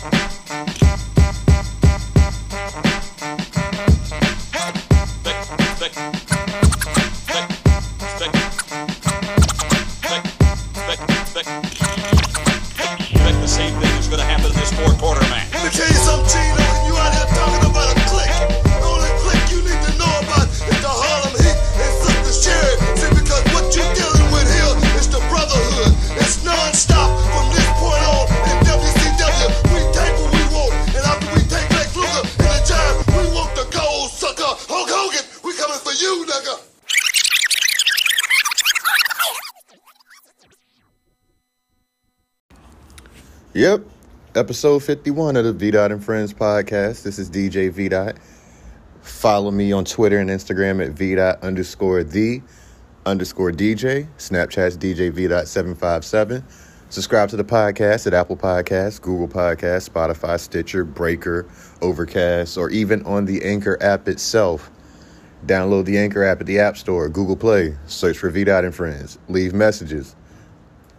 the Yep. Episode 51 of the V Dot and Friends podcast. This is DJ V Dot. Follow me on Twitter and Instagram at V Dot underscore the underscore DJ. Snapchat's DJ V Dot 757. Subscribe to the podcast at Apple Podcasts, Google Podcasts, Spotify, Stitcher, Breaker, Overcast, or even on the Anchor app itself. Download the Anchor app at the App Store, Google Play. Search for V Dot and Friends. Leave messages.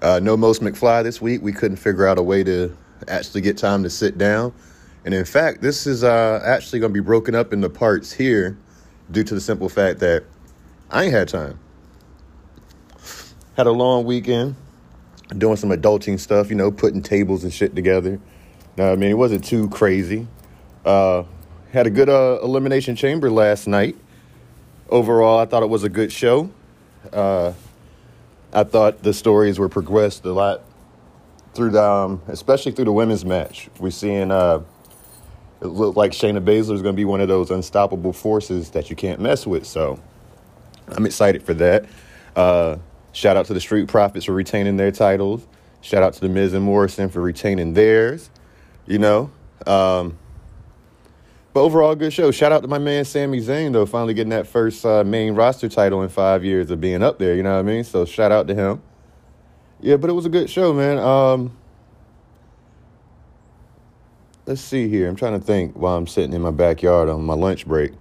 Uh, no Most McFly this week. We couldn't figure out a way to actually get time to sit down. And in fact, this is uh, actually going to be broken up into parts here due to the simple fact that I ain't had time. Had a long weekend doing some adulting stuff, you know, putting tables and shit together. Now, I mean, it wasn't too crazy. Uh, had a good uh, Elimination Chamber last night. Overall, I thought it was a good show. Uh, I thought the stories were progressed a lot through the, um, especially through the women's match. We're seeing uh, it looked like Shayna Baszler is going to be one of those unstoppable forces that you can't mess with. So I'm excited for that. Uh, shout out to the Street Profits for retaining their titles. Shout out to the Miz and Morrison for retaining theirs. You know. Um, but overall, good show. Shout out to my man Sami Zayn though, finally getting that first uh, main roster title in five years of being up there. You know what I mean? So shout out to him. Yeah, but it was a good show, man. Um, let's see here. I'm trying to think while I'm sitting in my backyard on my lunch break.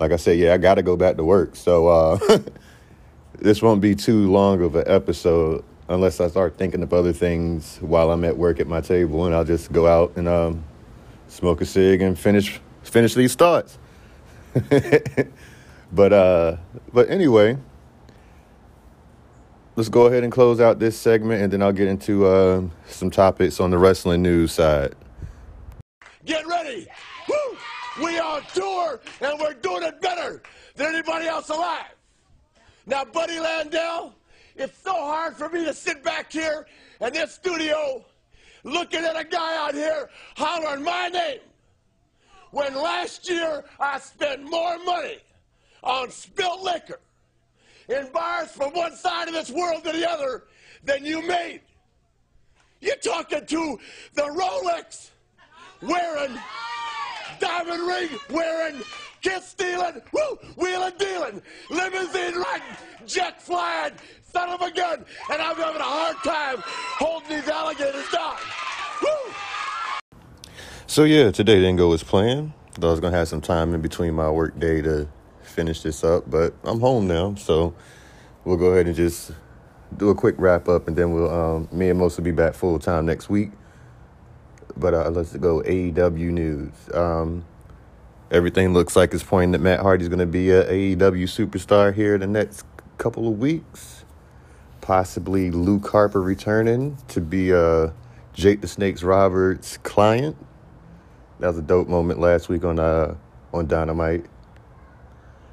Like I said, yeah, I got to go back to work. So uh, this won't be too long of an episode unless I start thinking of other things while I'm at work at my table, and I'll just go out and um, smoke a cig and finish finish these thoughts. but uh, but anyway, let's go ahead and close out this segment, and then I'll get into uh, some topics on the wrestling news side. Get ready. Woo! We are on tour, and we're doing it better than anybody else alive. Now, Buddy Landel, it's so hard for me to sit back here in this studio looking at a guy out here hollering my name when last year I spent more money on spilt liquor in bars from one side of this world to the other than you made. You're talking to the Rolex wearing, diamond ring wearing, kiss stealing, woo, wheeling dealing, limousine riding, jet flying, son of a gun, and I'm having a hard time holding these alligators down. Woo! So yeah, today didn't go as planned. I was gonna have some time in between my work day to finish this up, but I'm home now, so we'll go ahead and just do a quick wrap up, and then we'll um, me and Most will be back full time next week. But uh, let's go AEW news. Um, everything looks like it's pointing that Matt Hardy's going to be a AEW superstar here the next couple of weeks. Possibly Luke Harper returning to be uh, Jake the Snakes Roberts' client. That was a dope moment last week on uh, on Dynamite.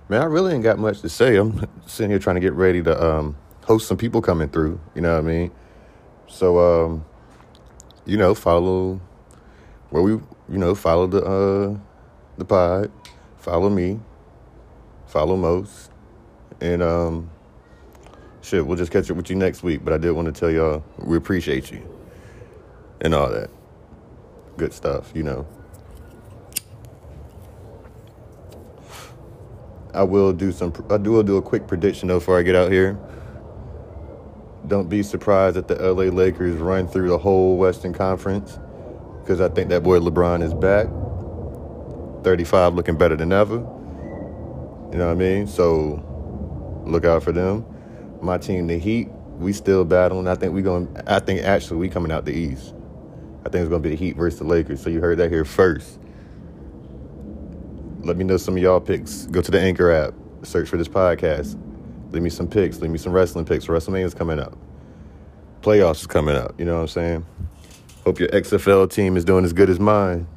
Man, I really ain't got much to say. I'm sitting here trying to get ready to um, host some people coming through. You know what I mean? So, um, you know, follow where we, you know, follow the uh, the pod, follow me, follow most, and um, shit, we'll just catch up with you next week. But I did want to tell y'all we appreciate you and all that good stuff, you know. I will do some. I do will do a quick prediction though before I get out here. Don't be surprised that the LA Lakers run through the whole Western Conference because I think that boy LeBron is back. 35 looking better than ever. You know what I mean? So look out for them. My team, the Heat, we still battling. I think we going I think actually we coming out the East. I think it's going to be the Heat versus the Lakers. So you heard that here first. Let me know some of y'all picks. Go to the Anchor app, search for this podcast. Leave me some picks. Leave me some wrestling picks. WrestleMania's coming up. Playoffs is coming up. You know what I'm saying? Hope your XFL team is doing as good as mine.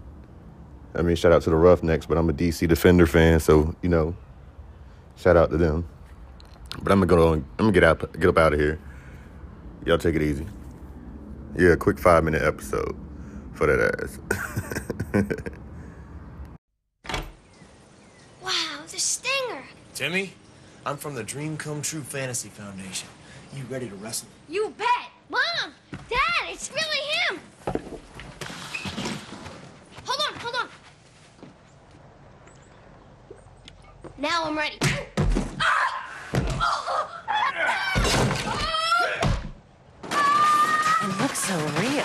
I mean, shout out to the Roughnecks, but I'm a DC Defender fan, so you know, shout out to them. But I'm gonna go. I'm gonna get out, get up out of here. Y'all take it easy. Yeah, quick five minute episode for that ass. Wow, the stinger. Timmy, I'm from the Dream Come True Fantasy Foundation. You ready to wrestle? You bet. Mom, Dad, it's really him. Hold on, hold on. Now I'm ready. It looks so real.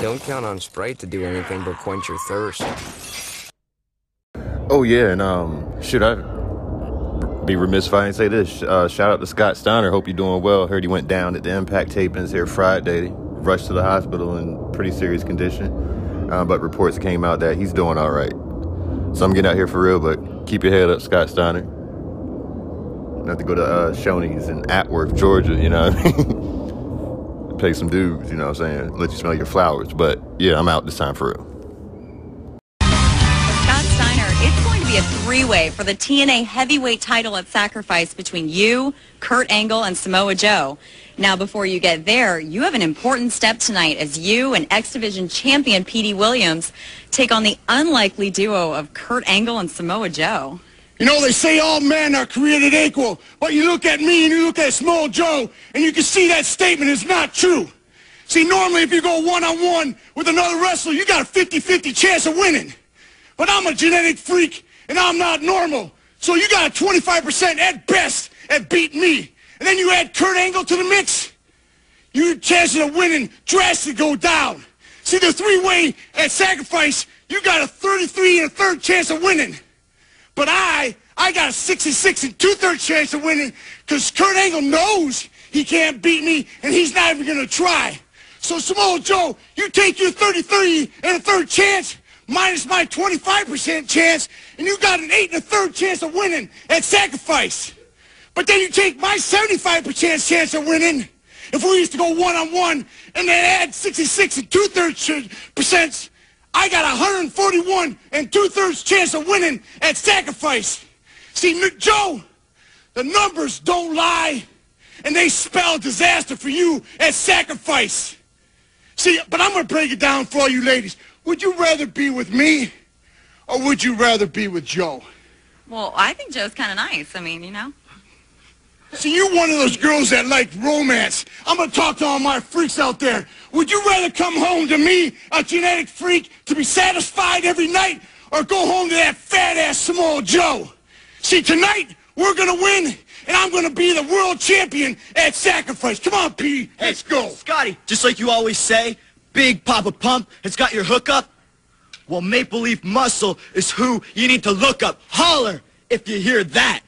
Don't count on Sprite to do anything but quench your thirst. Oh yeah, and um, should I be remiss if I didn't say this? Uh, shout out to Scott Steiner. Hope you're doing well. Heard he went down at the Impact tapings here Friday. Rushed to the hospital in pretty serious condition, uh, but reports came out that he's doing all right. So I'm getting out here for real, but keep your head up, Scott Steiner. Not to go to uh, Shoney's in Acworth, Georgia. You know what I mean? Pay some dues. You know what I'm saying? Let you smell your flowers. But yeah, I'm out this time for real. Three-way for the TNA heavyweight title at Sacrifice between you, Kurt Angle, and Samoa Joe. Now, before you get there, you have an important step tonight as you and X Division champion Petey Williams take on the unlikely duo of Kurt Angle and Samoa Joe. You know, they say all men are created equal, but you look at me and you look at Small Joe, and you can see that statement is not true. See, normally if you go one-on-one with another wrestler, you got a 50-50 chance of winning. But I'm a genetic freak, and I'm not normal. So you got a 25% at best at beating me. And then you add Kurt Angle to the mix, your chances of winning drastically go down. See, the three-way at sacrifice, you got a 33 and a third chance of winning. But I, I got a 66 and two-thirds chance of winning because Kurt Angle knows he can't beat me, and he's not even going to try. So, Samoa Joe, you take your 33 and a third chance minus my 25% chance, and you got an 8 and a third chance of winning at sacrifice. But then you take my 75% chance of winning if we used to go one-on-one and then add 66 and two-thirds percent I got 141 and two-thirds chance of winning at sacrifice. See, Joe, the numbers don't lie, and they spell disaster for you at sacrifice. See, but I'm going to break it down for all you ladies. Would you rather be with me, or would you rather be with Joe? Well, I think Joe's kind of nice. I mean, you know. See, you're one of those girls that like romance. I'm gonna talk to all my freaks out there. Would you rather come home to me, a genetic freak, to be satisfied every night, or go home to that fat-ass small Joe? See, tonight, we're gonna win, and I'm gonna be the world champion at Sacrifice. Come on, P. Let's go. Scotty, just like you always say, Big Papa Pump has got your hookup. Well, Maple Leaf Muscle is who you need to look up. Holler if you hear that.